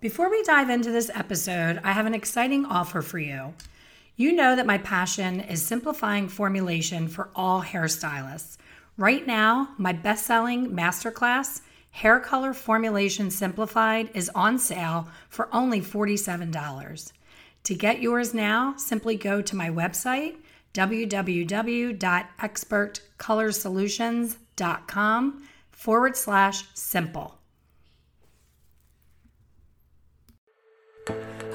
Before we dive into this episode, I have an exciting offer for you. You know that my passion is simplifying formulation for all hairstylists. Right now, my best selling masterclass, Hair Color Formulation Simplified, is on sale for only $47. To get yours now, simply go to my website, www.expertcolorsolutions.com forward slash simple.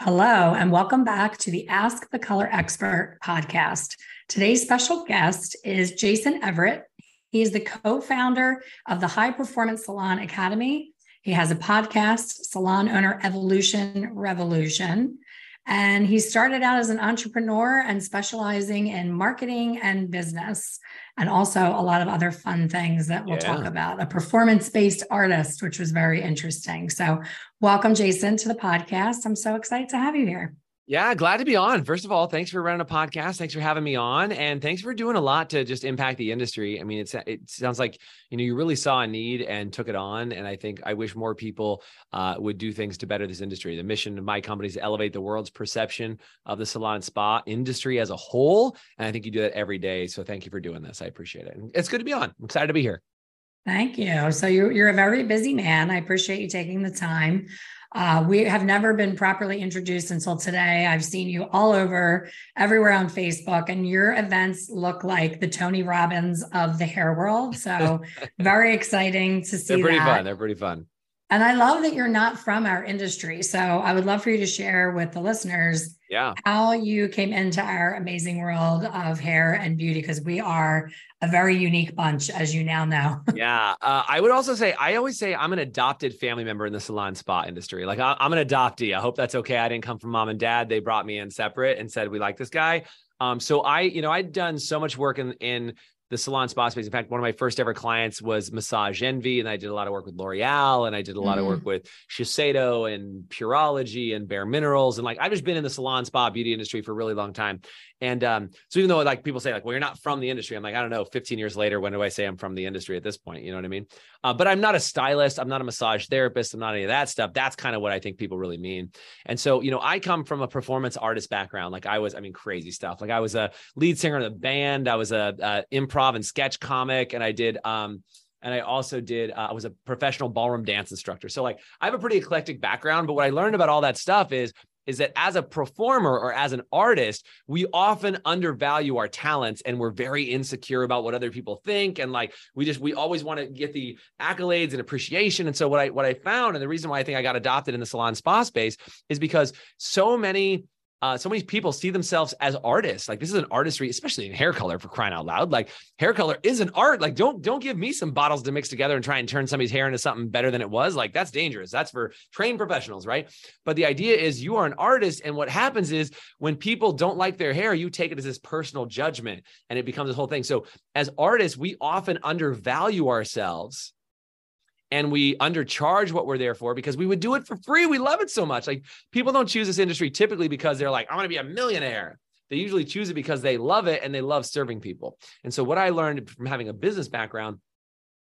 Hello, and welcome back to the Ask the Color Expert podcast. Today's special guest is Jason Everett. He is the co founder of the High Performance Salon Academy. He has a podcast, Salon Owner Evolution Revolution. And he started out as an entrepreneur and specializing in marketing and business, and also a lot of other fun things that we'll yeah. talk about. A performance based artist, which was very interesting. So, welcome, Jason, to the podcast. I'm so excited to have you here. Yeah, glad to be on. First of all, thanks for running a podcast. Thanks for having me on, and thanks for doing a lot to just impact the industry. I mean, it's it sounds like you know you really saw a need and took it on, and I think I wish more people uh, would do things to better this industry. The mission of my company is to elevate the world's perception of the salon spa industry as a whole, and I think you do that every day. So thank you for doing this. I appreciate it. It's good to be on. I'm excited to be here. Thank you. So you're you're a very busy man. I appreciate you taking the time. Uh, we have never been properly introduced until today. I've seen you all over, everywhere on Facebook, and your events look like the Tony Robbins of the hair world. So, very exciting to see. They're pretty that. fun. They're pretty fun. And I love that you're not from our industry. So I would love for you to share with the listeners yeah. how you came into our amazing world of hair and beauty, because we are a very unique bunch, as you now know. yeah. Uh, I would also say, I always say I'm an adopted family member in the salon spa industry. Like I, am an adoptee. I hope that's okay. I didn't come from mom and dad. They brought me in separate and said, we like this guy. Um, so I, you know, I'd done so much work in, in the salon spa space. In fact, one of my first ever clients was Massage Envy, and I did a lot of work with L'Oreal, and I did a lot mm. of work mm. with Shiseido and Pureology and Bare Minerals, and like I've just been in the salon spa beauty industry for a really long time. And um, so even though like people say like, well, you're not from the industry, I'm like, I don't know. 15 years later, when do I say I'm from the industry at this point? You know what I mean? Uh, but I'm not a stylist. I'm not a massage therapist. I'm not any of that stuff. That's kind of what I think people really mean. And so you know, I come from a performance artist background. Like I was, I mean, crazy stuff. Like I was a lead singer in a band. I was a, a improv and sketch comic, and I did. Um, and I also did. Uh, I was a professional ballroom dance instructor. So like I have a pretty eclectic background. But what I learned about all that stuff is is that as a performer or as an artist, we often undervalue our talents and we're very insecure about what other people think. And like we just we always want to get the accolades and appreciation. And so what I what I found, and the reason why I think I got adopted in the salon spa space is because so many uh, so many people see themselves as artists. Like this is an artistry, especially in hair color for crying out loud. Like hair color is an art. Like don't don't give me some bottles to mix together and try and turn somebody's hair into something better than it was. Like that's dangerous. That's for trained professionals, right? But the idea is you are an artist, and what happens is when people don't like their hair, you take it as this personal judgment, and it becomes this whole thing. So as artists, we often undervalue ourselves and we undercharge what we're there for because we would do it for free. We love it so much. Like people don't choose this industry typically because they're like, I'm going to be a millionaire. They usually choose it because they love it and they love serving people. And so, what I learned from having a business background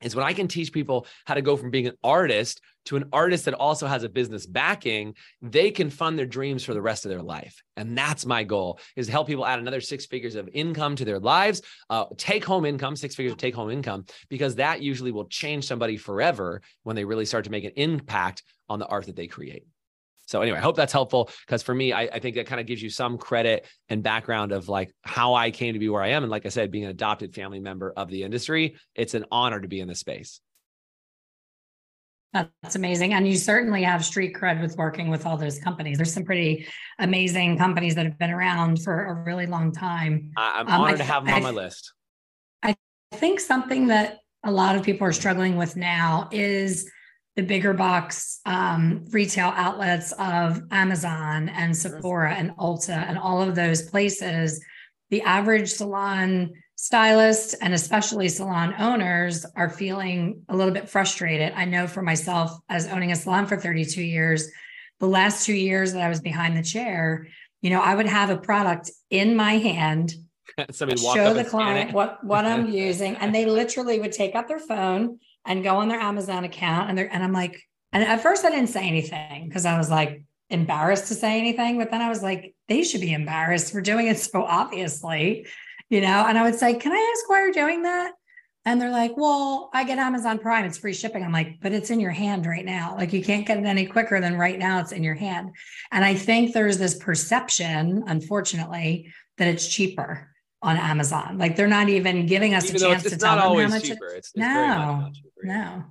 is when I can teach people how to go from being an artist to an artist that also has a business backing, they can fund their dreams for the rest of their life. And that's my goal is to help people add another six figures of income to their lives, uh, take home income, six figures of take home income, because that usually will change somebody forever when they really start to make an impact on the art that they create. So anyway, I hope that's helpful because for me, I, I think that kind of gives you some credit and background of like how I came to be where I am. And like I said, being an adopted family member of the industry, it's an honor to be in this space. That's amazing. And you certainly have street cred with working with all those companies. There's some pretty amazing companies that have been around for a really long time. I'm um, honored I, to have them on my list. I think something that a lot of people are struggling with now is the bigger box um, retail outlets of Amazon and Sephora and Ulta and all of those places, the average salon stylist and especially salon owners are feeling a little bit frustrated. I know for myself, as owning a salon for 32 years, the last two years that I was behind the chair, you know, I would have a product in my hand, show the client what what I'm using, and they literally would take up their phone and go on their Amazon account, and they're and I'm like, and at first I didn't say anything because I was like embarrassed to say anything, but then I was like, they should be embarrassed for doing it so obviously, you know. And I would say, can I ask why you're doing that? And they're like, well, I get Amazon Prime, it's free shipping. I'm like, but it's in your hand right now. Like you can't get it any quicker than right now, it's in your hand. And I think there's this perception, unfortunately, that it's cheaper on Amazon. Like they're not even giving us even a chance it's, it's to tell them how much cheaper. It's, it's no, cheaper. No.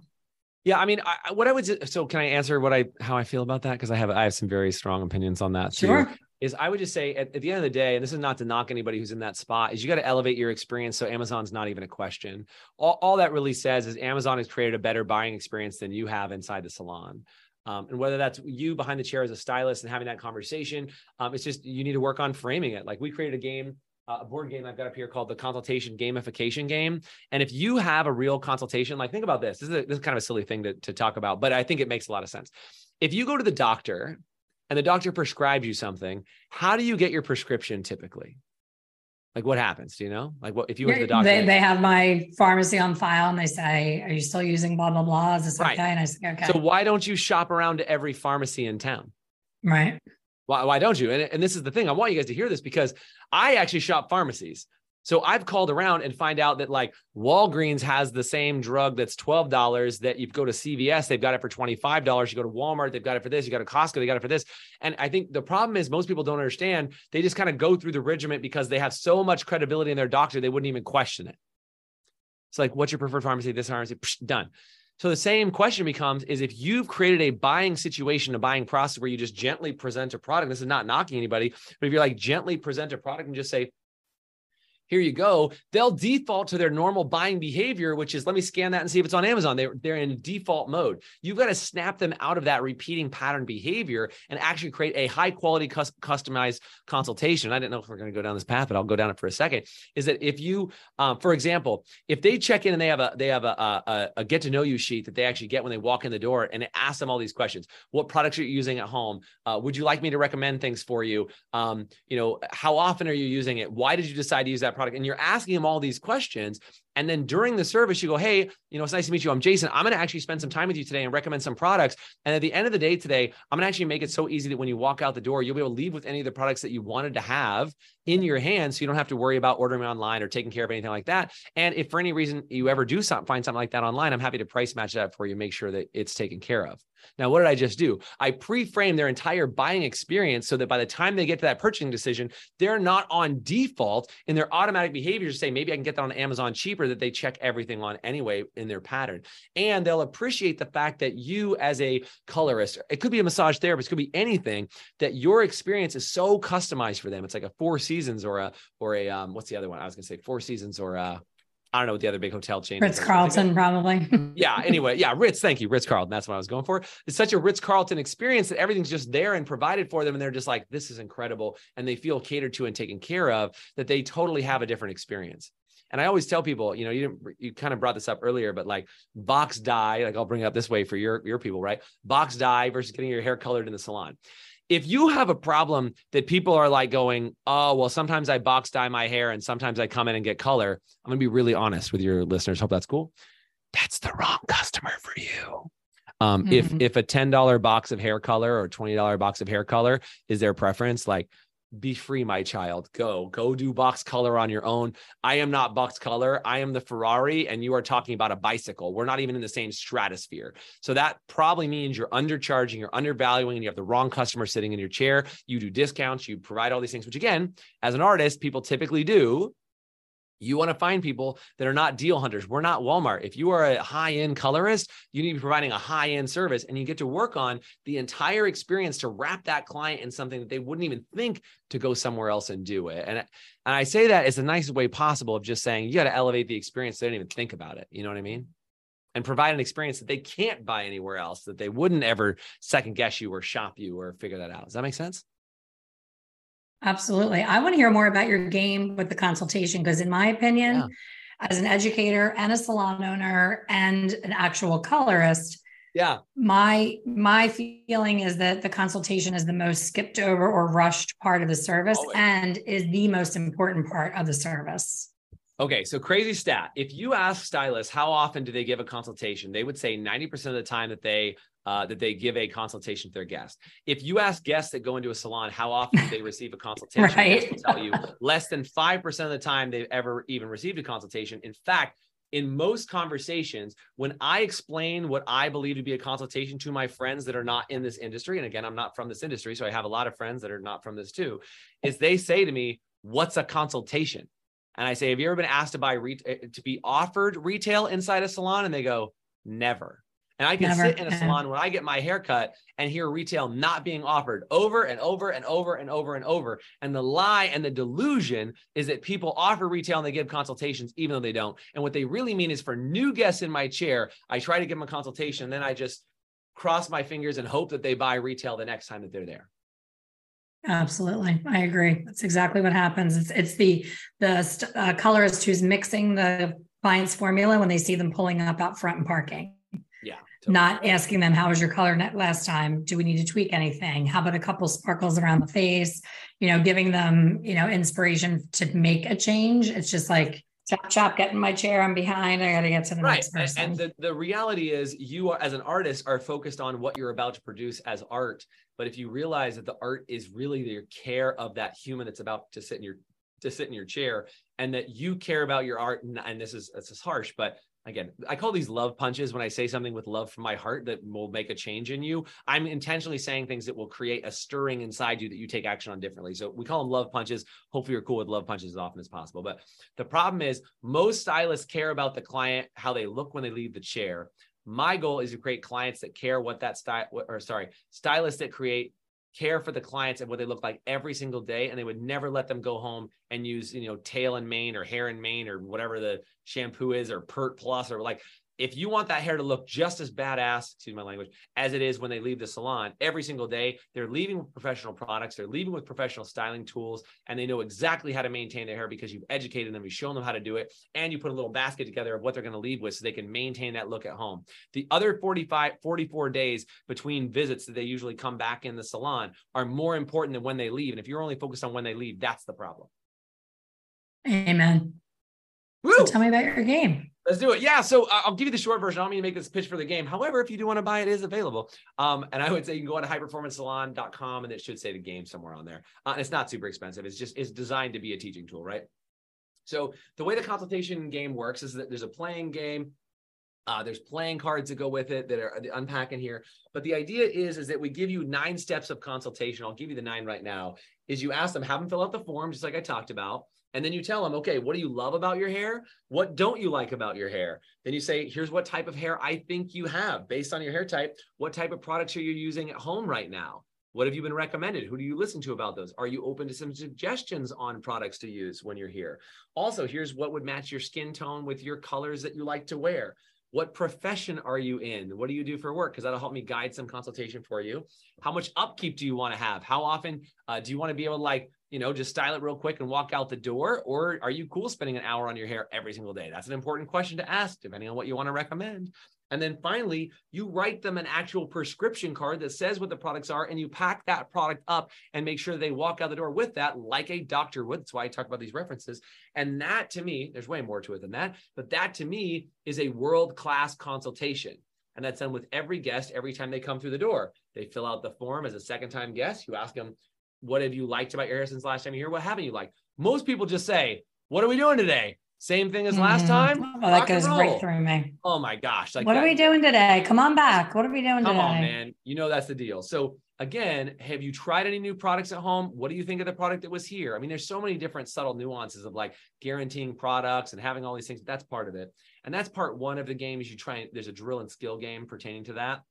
Yeah, I mean, I, what I would so can I answer what I how I feel about that because I have I have some very strong opinions on that sure. too is I would just say at, at, the end of the day, and this is not to knock anybody who's in that spot, is you got to elevate your experience so Amazon's not even a question. All, all that really says is Amazon has created a better buying experience than you have inside the salon. Um, and whether that's you behind the chair as a stylist and having that conversation, um, it's just you need to work on framing it. Like we created a game, Uh, a board game I've got up here called the consultation gamification game. And if you have a real consultation, like think about this. This is, a, this is kind of a silly thing to, to talk about, but I think it makes a lot of sense. If you go to the doctor and the doctor prescribes you something, how do you get your prescription typically? Like what happens? Do you know? Like what if you went to the doctor? They, they have my pharmacy on file and they say, Are you still using blah blah blah? Is this right. okay? And I say, Okay. So why don't you shop around to every pharmacy in town? Right. Why, why don't you? And, and this is the thing. I want you guys to hear this because I actually shop pharmacies. So I've called around and find out that like Walgreens has the same drug that's $12 that you go to CVS, they've got it for $25. You go to Walmart, they've got it for this. You go to Costco, they got it for this. And I think the problem is most people don't understand. They just kind of go through the regiment because they have so much credibility in their doctor, they wouldn't even question it. It's like, what's your preferred pharmacy? This pharmacy, Psh, done. So the same question becomes is if you've created a buying situation, a buying process where you just gently present a product, this is not knocking anybody, but if you're like gently present a product and just say, here you go. They'll default to their normal buying behavior, which is let me scan that and see if it's on Amazon. They're, they're in default mode. You've got to snap them out of that repeating pattern behavior and actually create a high quality cus- customized consultation. I didn't know if we're going to go down this path, but I'll go down it for a second. Is that if you, um, for example, if they check in and they have a they have a, a, a get to know you sheet that they actually get when they walk in the door and it asks them all these questions: What products are you using at home? Uh, would you like me to recommend things for you? Um, you know, how often are you using it? Why did you decide to use that product and you're asking them all these questions and then during the service, you go, Hey, you know, it's nice to meet you. I'm Jason. I'm going to actually spend some time with you today and recommend some products. And at the end of the day today, I'm going to actually make it so easy that when you walk out the door, you'll be able to leave with any of the products that you wanted to have in your hands. So you don't have to worry about ordering online or taking care of anything like that. And if for any reason you ever do something, find something like that online, I'm happy to price match that for you, make sure that it's taken care of. Now, what did I just do? I pre-frame their entire buying experience so that by the time they get to that purchasing decision, they're not on default in their automatic behavior to say, maybe I can get that on Amazon cheaper that they check everything on anyway in their pattern. And they'll appreciate the fact that you, as a colorist, it could be a massage therapist, could be anything, that your experience is so customized for them. It's like a Four Seasons or a or a um, what's the other one? I was gonna say Four Seasons or a I don't know what the other big hotel chain Ritz Carlton, probably. yeah. Anyway, yeah, Ritz. Thank you, Ritz Carlton. That's what I was going for. It's such a Ritz Carlton experience that everything's just there and provided for them, and they're just like, "This is incredible," and they feel catered to and taken care of. That they totally have a different experience. And I always tell people, you know, you didn't, you kind of brought this up earlier, but like box dye, like I'll bring it up this way for your your people, right? Box dye versus getting your hair colored in the salon. If you have a problem that people are like going, oh, well, sometimes I box dye my hair and sometimes I come in and get color. I'm gonna be really honest with your listeners. Hope that's cool. That's the wrong customer for you. Um, mm-hmm. if if a $10 box of hair color or $20 box of hair color is their preference, like be free, my child. Go, go do box color on your own. I am not box color. I am the Ferrari, and you are talking about a bicycle. We're not even in the same stratosphere. So that probably means you're undercharging, you're undervaluing, and you have the wrong customer sitting in your chair. You do discounts, you provide all these things, which again, as an artist, people typically do you want to find people that are not deal hunters. We're not Walmart. If you are a high end colorist, you need to be providing a high end service and you get to work on the entire experience to wrap that client in something that they wouldn't even think to go somewhere else and do it. And, and I say that as the nicest way possible of just saying you got to elevate the experience. So they don't even think about it. You know what I mean? and provide an experience that they can't buy anywhere else, that they wouldn't ever second guess you or shop you or figure that out. Does that make sense? Absolutely. I want to hear more about your game with the consultation because, in my opinion, yeah. as an educator and a salon owner and an actual colorist, yeah my my feeling is that the consultation is the most skipped over or rushed part of the service Always. and is the most important part of the service Okay, so crazy stat. If you ask stylists how often do they give a consultation, they would say 90% of the time that they uh, that they give a consultation to their guests. If you ask guests that go into a salon how often do they receive a consultation, right. will tell you less than 5% of the time they've ever even received a consultation. In fact, in most conversations, when I explain what I believe to be a consultation to my friends that are not in this industry, and again, I'm not from this industry, so I have a lot of friends that are not from this too, is they say to me, What's a consultation? and I say, "Have you ever been asked to buy re- to be offered retail inside a salon?" And they go, "Never." And I can Never. sit in a salon when I get my haircut and hear retail not being offered over and over and over and over and over. And the lie and the delusion is that people offer retail and they give consultations even though they don't. And what they really mean is for new guests in my chair, I try to give them a consultation, and then I just cross my fingers and hope that they buy retail the next time that they're there. Absolutely, I agree. That's exactly what happens. It's it's the the uh, colorist who's mixing the client's formula when they see them pulling up out front and parking. Yeah. Totally. Not asking them how was your color net last time? Do we need to tweak anything? How about a couple sparkles around the face? You know, giving them you know inspiration to make a change. It's just like chop chop get in my chair i'm behind i gotta get to the right. next person and the, the reality is you are as an artist are focused on what you're about to produce as art but if you realize that the art is really the care of that human that's about to sit in your to sit in your chair and that you care about your art and, and this is this is harsh but again, I call these love punches when I say something with love from my heart that will make a change in you. I'm intentionally saying things that will create a stirring inside you that you take action on differently. So we call them love punches. Hopefully, you're cool with love punches as often as possible. But the problem is, most stylists care about the client, how they look when they leave the chair. My goal is to create clients that care what that style, or sorry, stylists that create care for the clients and what they look like every single day and they would never let them go home and use you know tail and mane or hair and mane or whatever the shampoo is or pert plus or like if you want that hair to look just as badass, excuse my language, as it is when they leave the salon every single day, they're leaving with professional products, they're leaving with professional styling tools, and they know exactly how to maintain their hair because you've educated them, you've shown them how to do it, and you put a little basket together of what they're going to leave with so they can maintain that look at home. The other 45, 44 days between visits that they usually come back in the salon are more important than when they leave. And if you're only focused on when they leave, that's the problem. Amen. Woo! So tell me about your game. Let's do it. Yeah. So uh, I'll give you the short version. I don't mean to make this pitch for the game. However, if you do want to buy it, it is available. Um, and I would say you can go on to highperformancesalon.com and it should say the game somewhere on there. Uh, and it's not super expensive. It's just, it's designed to be a teaching tool, right? So the way the consultation game works is that there's a playing game. Uh, there's playing cards that go with it that are unpacking here. But the idea is, is that we give you nine steps of consultation. I'll give you the nine right now. Is you ask them, have them fill out the form, just like I talked about. And then you tell them, okay, what do you love about your hair? What don't you like about your hair? Then you say, here's what type of hair I think you have based on your hair type. What type of products are you using at home right now? What have you been recommended? Who do you listen to about those? Are you open to some suggestions on products to use when you're here? Also, here's what would match your skin tone with your colors that you like to wear. What profession are you in? What do you do for work? Because that'll help me guide some consultation for you. How much upkeep do you want to have? How often uh, do you want to be able to like you know, just style it real quick and walk out the door? Or are you cool spending an hour on your hair every single day? That's an important question to ask, depending on what you want to recommend. And then finally, you write them an actual prescription card that says what the products are, and you pack that product up and make sure they walk out the door with that, like a doctor would. That's why I talk about these references. And that to me, there's way more to it than that, but that to me is a world class consultation. And that's done with every guest every time they come through the door. They fill out the form as a second time guest. You ask them, what have you liked about your hair since last time you here? What haven't you liked? Most people just say, What are we doing today? Same thing as last mm-hmm. time. Oh, that goes right through me. Oh my gosh. Like what that. are we doing today? Come on back. What are we doing Come today? on, man. You know that's the deal. So again, have you tried any new products at home? What do you think of the product that was here? I mean, there's so many different subtle nuances of like guaranteeing products and having all these things. That's part of it. And that's part one of the game is you try and there's a drill and skill game pertaining to that.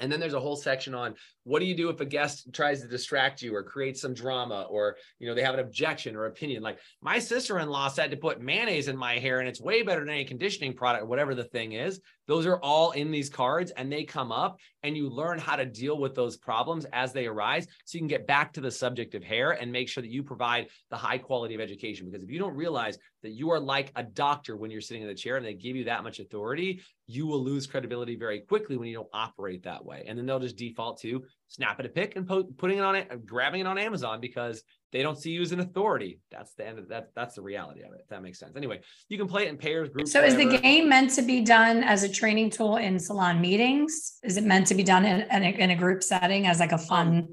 And then there's a whole section on what do you do if a guest tries to distract you or create some drama or you know they have an objection or opinion. Like my sister-in-law said to put mayonnaise in my hair and it's way better than any conditioning product or whatever the thing is. Those are all in these cards and they come up and you learn how to deal with those problems as they arise so you can get back to the subject of hair and make sure that you provide the high quality of education. Because if you don't realize that you are like a doctor when you're sitting in the chair and they give you that much authority you will lose credibility very quickly when you don't operate that way and then they'll just default to snapping a pic and po- putting it on it, grabbing it on Amazon because they don't see you as an authority. That's the end of that. That's the reality of it. If that makes sense. Anyway, you can play it in pairs, groups. So, whatever. is the game meant to be done as a training tool in salon meetings? Is it meant to be done in, in, a, in a, group setting as like a fun, um,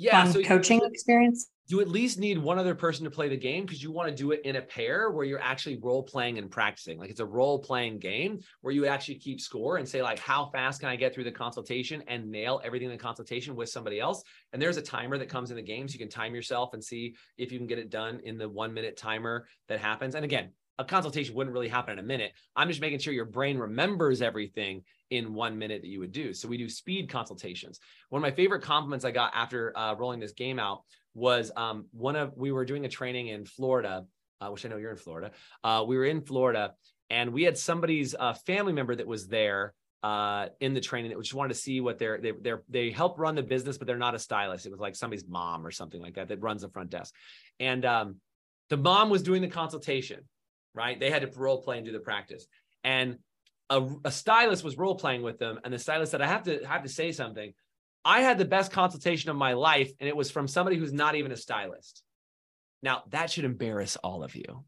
yeah, fun so coaching experience? you at least need one other person to play the game because you want to do it in a pair where you're actually role playing and practicing. Like it's a role playing game where you actually keep score and say like, how fast can I get through the consultation and nail everything in the consultation with somebody else? And there's a timer that comes in the game, so you can time yourself and see if you can get it done in the one minute timer that happens. And again, a consultation wouldn't really happen in a minute. I'm just making sure your brain remembers everything in one minute that you would do. So we do speed consultations. One of my favorite compliments I got after uh, rolling this game out was um, one of we were doing a training in Florida, uh, which I know you're in Florida. Uh, we were in Florida, and we had somebody's uh, family member that was there uh, in the training that just wanted to see what they're they they they help run the business, but they're not a stylist. It was like somebody's mom or something like that that runs the front desk, and um, the mom was doing the consultation. Right, they had to role play and do the practice, and a, a stylist was role playing with them, and the stylist said, "I have to have to say something." I had the best consultation of my life, and it was from somebody who's not even a stylist. Now, that should embarrass all of you.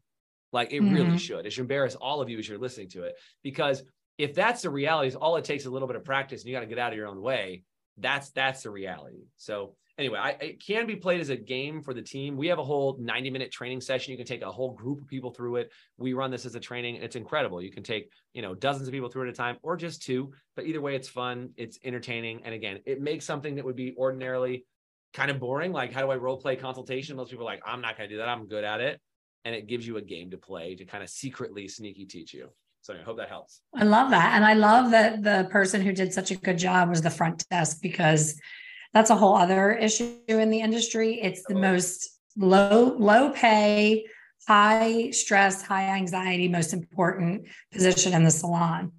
Like it mm-hmm. really should. It should embarrass all of you as you're listening to it. Because if that's the reality, is all it takes is a little bit of practice and you got to get out of your own way. That's that's the reality. So anyway, I, it can be played as a game for the team. We have a whole 90 minute training session. You can take a whole group of people through it. We run this as a training. It's incredible. You can take, you know, dozens of people through at a time or just two, but either way, it's fun. It's entertaining. And again, it makes something that would be ordinarily kind of boring. Like how do I role play consultation? Most people are like, I'm not going to do that. I'm good at it. And it gives you a game to play to kind of secretly sneaky teach you. So I hope that helps. I love that. And I love that the person who did such a good job was the front desk because that's a whole other issue in the industry. It's the most low, low pay, high stress, high anxiety, most important position in the salon.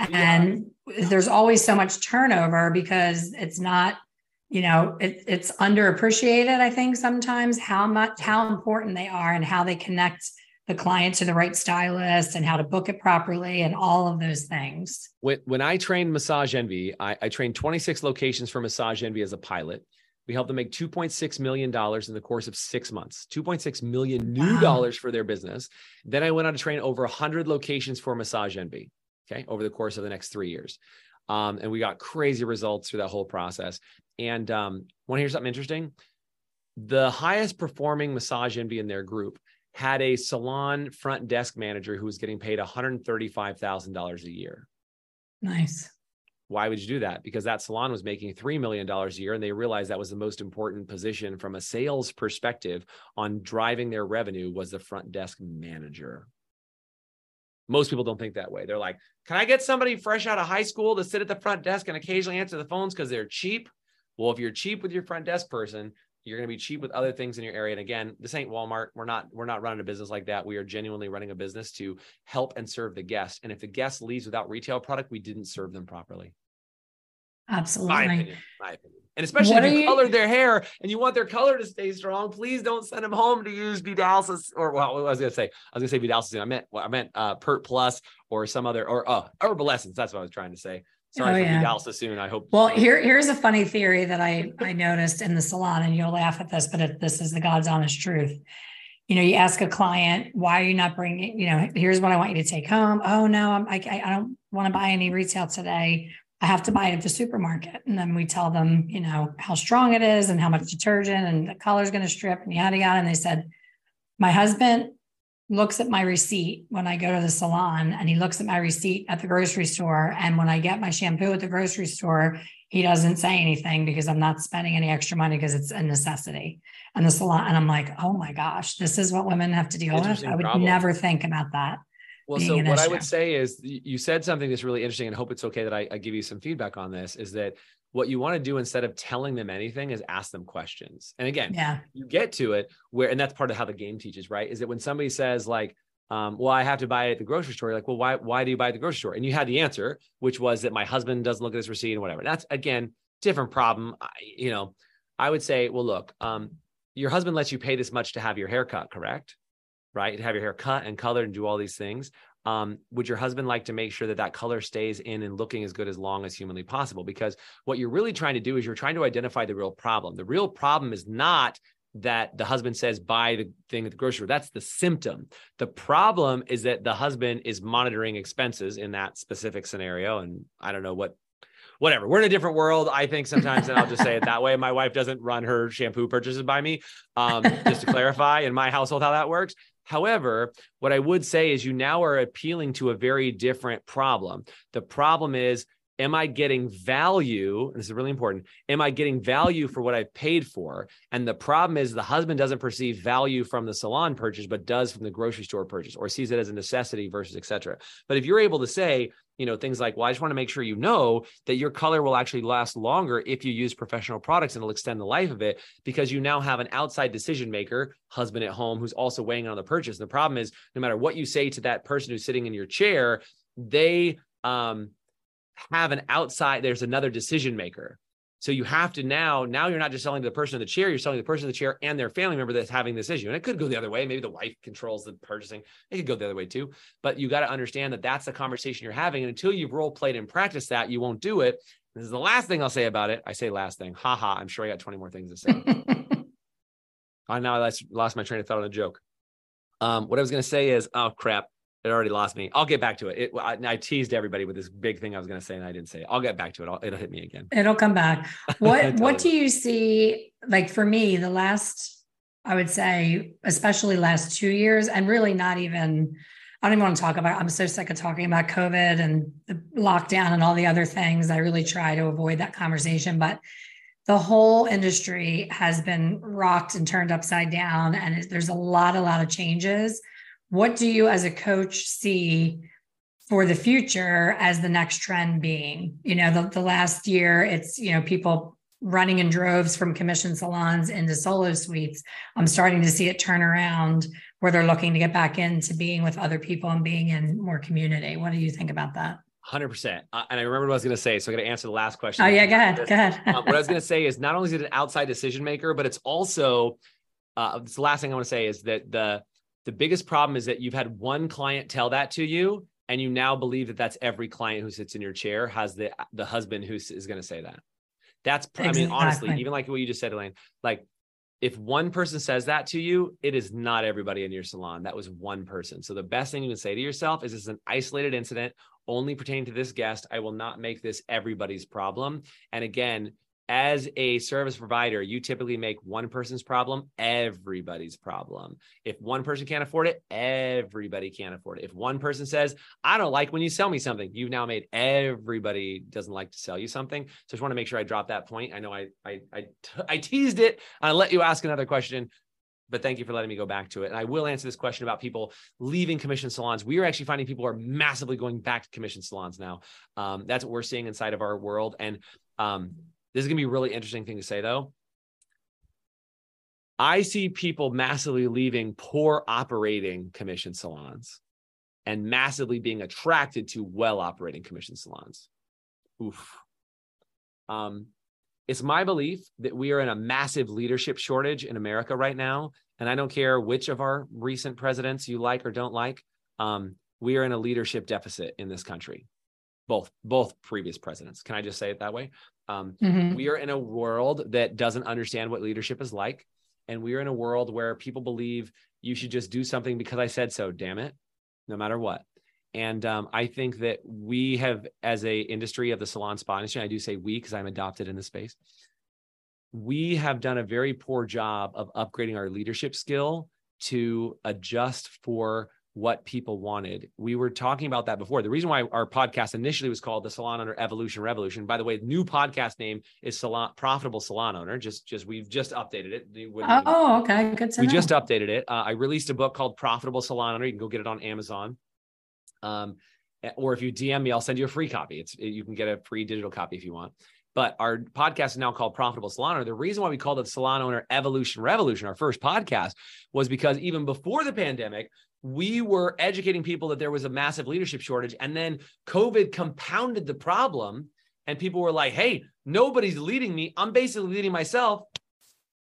And yeah. there's always so much turnover because it's not, you know, it, it's underappreciated, I think, sometimes how much, how important they are and how they connect the client to the right stylist and how to book it properly and all of those things. When, when I trained Massage Envy, I, I trained 26 locations for Massage Envy as a pilot. We helped them make $2.6 million in the course of six months, 2.6 million new wow. dollars for their business. Then I went on to train over 100 locations for Massage Envy, okay, over the course of the next three years. Um, and we got crazy results through that whole process. And um, want to hear something interesting? The highest performing Massage Envy in their group had a salon front desk manager who was getting paid $135,000 a year. Nice. Why would you do that? Because that salon was making $3 million a year, and they realized that was the most important position from a sales perspective on driving their revenue was the front desk manager. Most people don't think that way. They're like, can I get somebody fresh out of high school to sit at the front desk and occasionally answer the phones because they're cheap? Well, if you're cheap with your front desk person, you're going to be cheap with other things in your area. And again this ain't walmart. We're not we're not running a business like that. We are genuinely running a business to help and serve the guest. And if the guest leaves without retail product we didn't serve them properly. Absolutely. My opinion my opinion. And especially what if you, you colored their hair and you want their color to stay strong please don't send them home to use Vidalcis or well what was I going to say? I was going to say Vidalcis I meant well, I meant uh, Pert Plus or some other or uh, Herbal Essence. That's what I was trying to say Sorry oh, for yeah. so soon. I hope. Well, here here's a funny theory that I I noticed in the salon, and you'll laugh at this, but it, this is the God's honest truth. You know, you ask a client, "Why are you not bringing?" You know, here's what I want you to take home. Oh no, I'm, I I don't want to buy any retail today. I have to buy it at the supermarket, and then we tell them, you know, how strong it is and how much detergent and the color's going to strip and yada yada. And they said, my husband looks at my receipt when I go to the salon and he looks at my receipt at the grocery store. And when I get my shampoo at the grocery store, he doesn't say anything because I'm not spending any extra money because it's a necessity. And the salon, and I'm like, oh my gosh, this is what women have to deal with. I would problem. never think about that. Well, so what issue. I would say is you said something that's really interesting, and I hope it's okay that I, I give you some feedback on this. Is that what you want to do instead of telling them anything is ask them questions. And again, yeah. you get to it where, and that's part of how the game teaches, right? Is that when somebody says like, um, well, I have to buy it at the grocery store. You're like, well, why, why do you buy at the grocery store? And you had the answer, which was that my husband doesn't look at this receipt and whatever. That's again, different problem. I, you know, I would say, well, look, um, your husband lets you pay this much to have your hair cut, correct? Right? To have your hair cut and colored and do all these things um, would your husband like to make sure that that color stays in and looking as good as long as humanly possible? Because what you're really trying to do is you're trying to identify the real problem. The real problem is not that the husband says buy the thing at the grocery store. That's the symptom. The problem is that the husband is monitoring expenses in that specific scenario. And I don't know what whatever. We're in a different world. I think sometimes, and I'll just say it that way. My wife doesn't run her shampoo purchases by me. Um, just to clarify, in my household, how that works. However, what I would say is you now are appealing to a very different problem. The problem is, am I getting value? And This is really important. Am I getting value for what I paid for? And the problem is the husband doesn't perceive value from the salon purchase, but does from the grocery store purchase or sees it as a necessity versus et cetera. But if you're able to say, you know things like well i just want to make sure you know that your color will actually last longer if you use professional products and it'll extend the life of it because you now have an outside decision maker husband at home who's also weighing on the purchase and the problem is no matter what you say to that person who's sitting in your chair they um, have an outside there's another decision maker so you have to now, now you're not just selling to the person in the chair, you're selling to the person in the chair and their family member that's having this issue. And it could go the other way. Maybe the wife controls the purchasing. It could go the other way too. But you got to understand that that's the conversation you're having. And until you've role played and practiced that, you won't do it. This is the last thing I'll say about it. I say last thing. Ha ha. I'm sure I got 20 more things to say. I now I lost, lost my train of thought on a joke. Um, what I was going to say is, oh crap, it already lost me. I'll get back to it. it I, I, teased everybody with this big thing I was going to say, and I didn't say it. I'll get back to it. I'll, it'll hit me again. It'll come back. What. What do you see? Like for me, the last, I would say, especially last two years, and really not even. I don't even want to talk about. I'm so sick of talking about COVID and the lockdown and all the other things. I really try to avoid that conversation, but the whole industry has been rocked and turned upside down, and there's a lot, a lot of changes what do you as a coach see for the future as the next trend being you know the, the last year it's you know people running in droves from commission salons into solo suites i'm starting to see it turn around where they're looking to get back into being with other people and being in more community what do you think about that 100%. Uh, and I remember what I was going to say. So I got to answer the last question. Oh, yeah. Go ahead. Go ahead. um, what I was going to say is not only is it an outside decision maker, but it's also, uh, the last thing I want to say is that the, the biggest problem is that you've had one client tell that to you, and you now believe that that's every client who sits in your chair has the the husband who is going to say that. That's. I mean, honestly, even like what you just said, Elaine, like if one person says that to you, it is not everybody in your salon. That was one person. So the best thing you can say to yourself is this is an isolated incident only pertaining to this guest. I will not make this everybody's problem. And again, as a service provider, you typically make one person's problem everybody's problem. If one person can't afford it, everybody can't afford it. If one person says, I don't like when you sell me something, you've now made everybody doesn't like to sell you something. So I just want to make sure I drop that point. I know I I I, I teased it. I let you ask another question but thank you for letting me go back to it. And I will answer this question about people leaving commission salons. We are actually finding people are massively going back to commission salons now. Um, that's what we're seeing inside of our world. And um, this is going to be a really interesting thing to say, though. I see people massively leaving poor operating commission salons and massively being attracted to well operating commission salons. Oof. Um, it's my belief that we are in a massive leadership shortage in America right now. And I don't care which of our recent presidents you like or don't like. Um, we are in a leadership deficit in this country both both previous presidents. Can I just say it that way? Um, mm-hmm. We are in a world that doesn't understand what leadership is like, and we are in a world where people believe you should just do something because I said so. Damn it, no matter what. And um, I think that we have, as a industry of the salon spa industry, I do say we because I'm adopted in the space. We have done a very poor job of upgrading our leadership skill to adjust for what people wanted. We were talking about that before. The reason why our podcast initially was called the Salon Owner Evolution Revolution. By the way, the new podcast name is Salon Profitable Salon Owner. Just, just we've just updated it. Oh, okay, good. we know. just updated it. Uh, I released a book called Profitable Salon Owner. You can go get it on Amazon. Um, or if you DM me, I'll send you a free copy. It's you can get a free digital copy if you want. But our podcast is now called Profitable Salon Owner. The reason why we called it Salon Owner Evolution Revolution, our first podcast, was because even before the pandemic, we were educating people that there was a massive leadership shortage. And then COVID compounded the problem. And people were like, hey, nobody's leading me. I'm basically leading myself.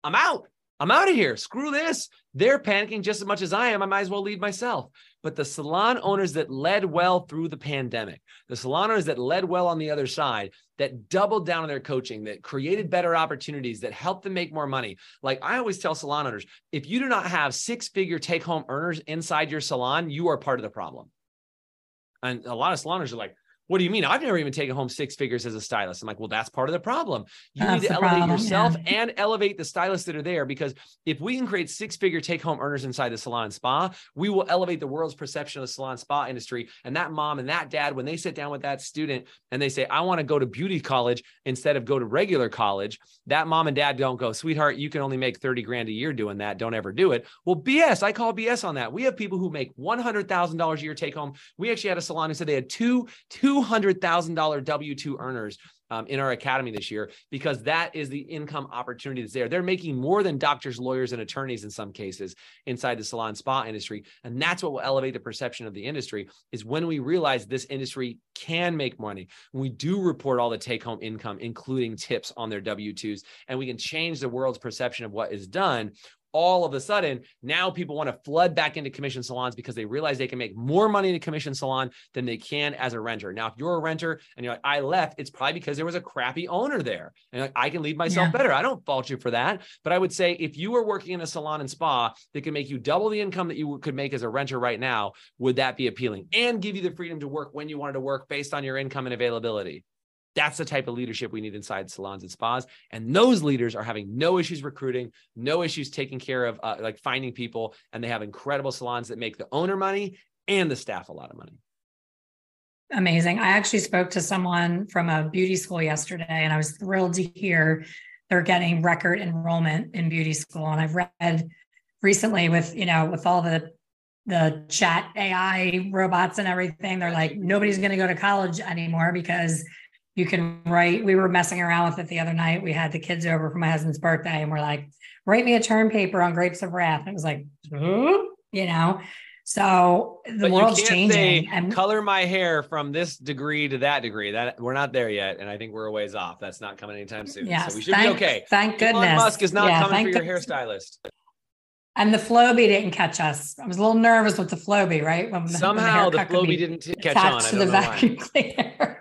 I'm out. I'm out of here. Screw this. They're panicking just as much as I am. I might as well lead myself. But the salon owners that led well through the pandemic, the salon owners that led well on the other side, that doubled down on their coaching, that created better opportunities, that helped them make more money. Like I always tell salon owners, if you do not have six figure take home earners inside your salon, you are part of the problem. And a lot of salon owners are like, what do you mean? I've never even taken home six figures as a stylist. I'm like, well, that's part of the problem. You that's need to elevate problem, yourself yeah. and elevate the stylists that are there because if we can create six figure take home earners inside the salon spa, we will elevate the world's perception of the salon spa industry. And that mom and that dad, when they sit down with that student and they say, I want to go to beauty college instead of go to regular college, that mom and dad don't go, sweetheart, you can only make 30 grand a year doing that. Don't ever do it. Well, BS, I call BS on that. We have people who make $100,000 a year take home. We actually had a salon who said they had two, two $200,000 W 2 earners um, in our academy this year because that is the income opportunity that's there. They're making more than doctors, lawyers, and attorneys in some cases inside the salon spa industry. And that's what will elevate the perception of the industry is when we realize this industry can make money. We do report all the take home income, including tips on their W 2s, and we can change the world's perception of what is done, all of a sudden now people want to flood back into commission salons because they realize they can make more money in a commission salon than they can as a renter. Now, if you're a renter and you're like, I left, it's probably because there was a crappy owner there. And like, I can leave myself yeah. better. I don't fault you for that. But I would say if you were working in a salon and spa that can make you double the income that you could make as a renter right now, would that be appealing and give you the freedom to work when you wanted to work based on your income and availability? That's the type of leadership we need inside salons and spas. And those leaders are having no issues recruiting, no issues taking care of uh, like finding people. And they have incredible salons that make the owner money and the staff a lot of money. Amazing. I actually spoke to someone from a beauty school yesterday, and I was thrilled to hear they're getting record enrollment in beauty school. And I've read recently with, you know, with all the the chat AI robots and everything, they're like, nobody's going to go to college anymore because you can write. We were messing around with it the other night. We had the kids over for my husband's birthday, and we're like, write me a term paper on grapes of wrath. And it was like, you know. So the but world's changing. and color my hair from this degree to that degree. That we're not there yet, and I think we're a ways off. That's not coming anytime soon. Yes, so we should thank, be okay. Thank goodness. Elon Musk is not yeah, coming for your hairstylist. And the Flowbee didn't catch us. I was a little nervous with the Flowbee, right? When Somehow the, the Flowbee didn't catch on. to the vacuum cleaner.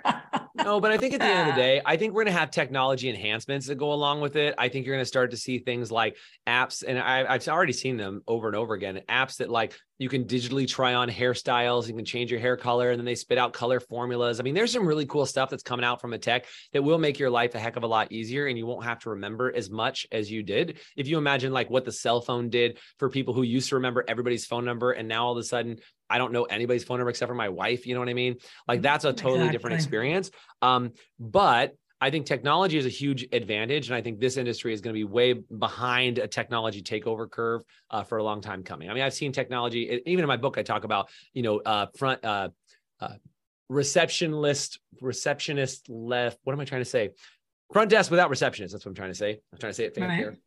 No, but I think at the end of the day, I think we're going to have technology enhancements that go along with it. I think you're going to start to see things like apps, and I, have already seen them over and over again. Apps that like you can digitally try on hairstyles, you can change your hair color, and then they spit out color formulas. I mean, there's some really cool stuff that's coming out from a tech that will make your life a heck of a lot easier, and you won't have to remember as much as you did. If you imagine like what the cell phone did for people who used to remember everybody's phone number, and now all of a sudden I don't know anybody's phone number except for my wife. You know what I mean? Like that's a totally exactly. different experience. Um, but I think technology is a huge advantage, and I think this industry is going to be way behind a technology takeover curve uh, for a long time coming. I mean, I've seen technology. Even in my book, I talk about you know uh, front uh, uh, receptionist, receptionist left. What am I trying to say? Front desk without receptionist. That's what I'm trying to say. I'm trying to say it right. here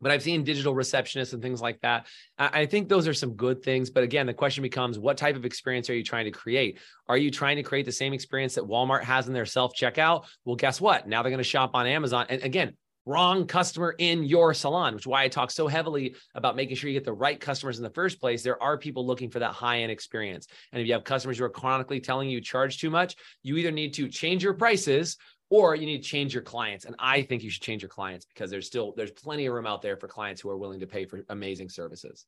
but I've seen digital receptionists and things like that. I think those are some good things. But again, the question becomes what type of experience are you trying to create? Are you trying to create the same experience that Walmart has in their self checkout? Well, guess what? Now they're going to shop on Amazon. And again, wrong customer in your salon, which is why I talk so heavily about making sure you get the right customers in the first place. There are people looking for that high end experience. And if you have customers who are chronically telling you charge too much, you either need to change your prices or you need to change your clients. And i think you should change your clients because there's still there's plenty of room out there for clients who are willing to pay for amazing services.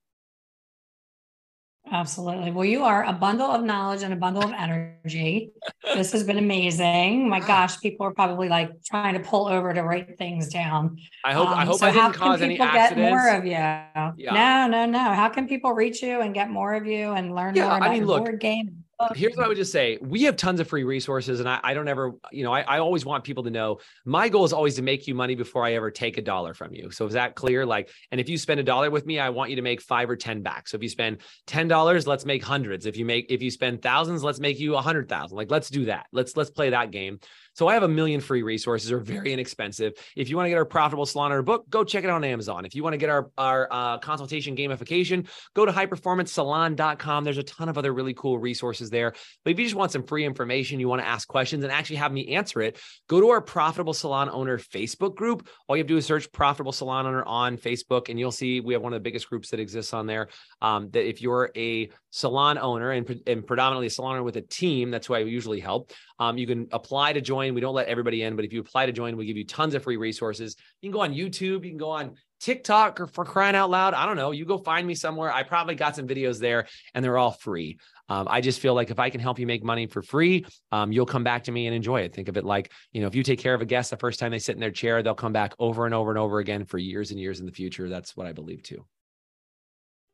Absolutely. Well you are a bundle of knowledge and a bundle of energy. This has been amazing. My gosh people are probably like trying to pull over to write things down. I hope um, i hope so i didn't cause any get more of you? Yeah. no no no. How can people reach you and get more of you and learn yeah, more about I mean, your look, board game Uh, here's what I would just say. We have tons of free resources, and I, I don't ever, you know, I, I always want people to know my goal is always to make you money before I ever take a dollar from you. So is that clear? Like, and if you spend a dollar with me, I want you to make five or 10 back. So if you spend $10, let's make hundreds. If you make, if you spend thousands, let's make you a hundred thousand. Like, let's do that. Let's, let's play that game. So I have a million free resources, are very inexpensive. If you want to get our profitable salon owner book, go check it out on Amazon. If you want to get our our uh, consultation gamification, go to highperformancesalon.com. There's a ton of other really cool resources there. But if you just want some free information, you want to ask questions and actually have me answer it, go to our profitable salon owner Facebook group. All you have to do is search profitable salon owner on Facebook, and you'll see we have one of the biggest groups that exists on there. Um, that if you're a salon owner and, and predominantly a salon owner with a team, that's who I usually help. Um, you can apply to join. We don't let everybody in, but if you apply to join, we give you tons of free resources. You can go on YouTube, you can go on TikTok or for crying out loud. I don't know. You go find me somewhere. I probably got some videos there and they're all free. Um, I just feel like if I can help you make money for free, um, you'll come back to me and enjoy it. Think of it like, you know, if you take care of a guest the first time they sit in their chair, they'll come back over and over and over again for years and years in the future. That's what I believe too.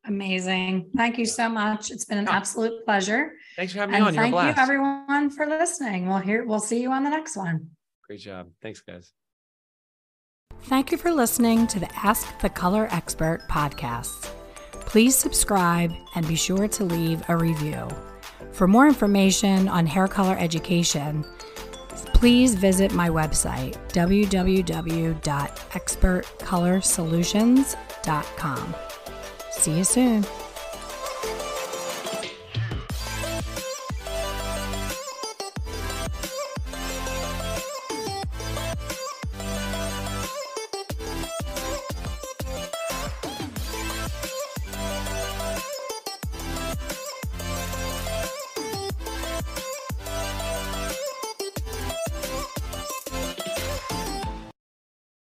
Amazing. Thank you so much. It's been an absolute pleasure. Thanks for having and me on. Thank you everyone for listening. We'll hear we'll see you on the next one. Great job. Thanks, guys. Thank you for listening to the Ask the Color Expert podcast. Please subscribe and be sure to leave a review. For more information on hair color education, please visit my website, www.expertcolorsolutions.com. See you soon.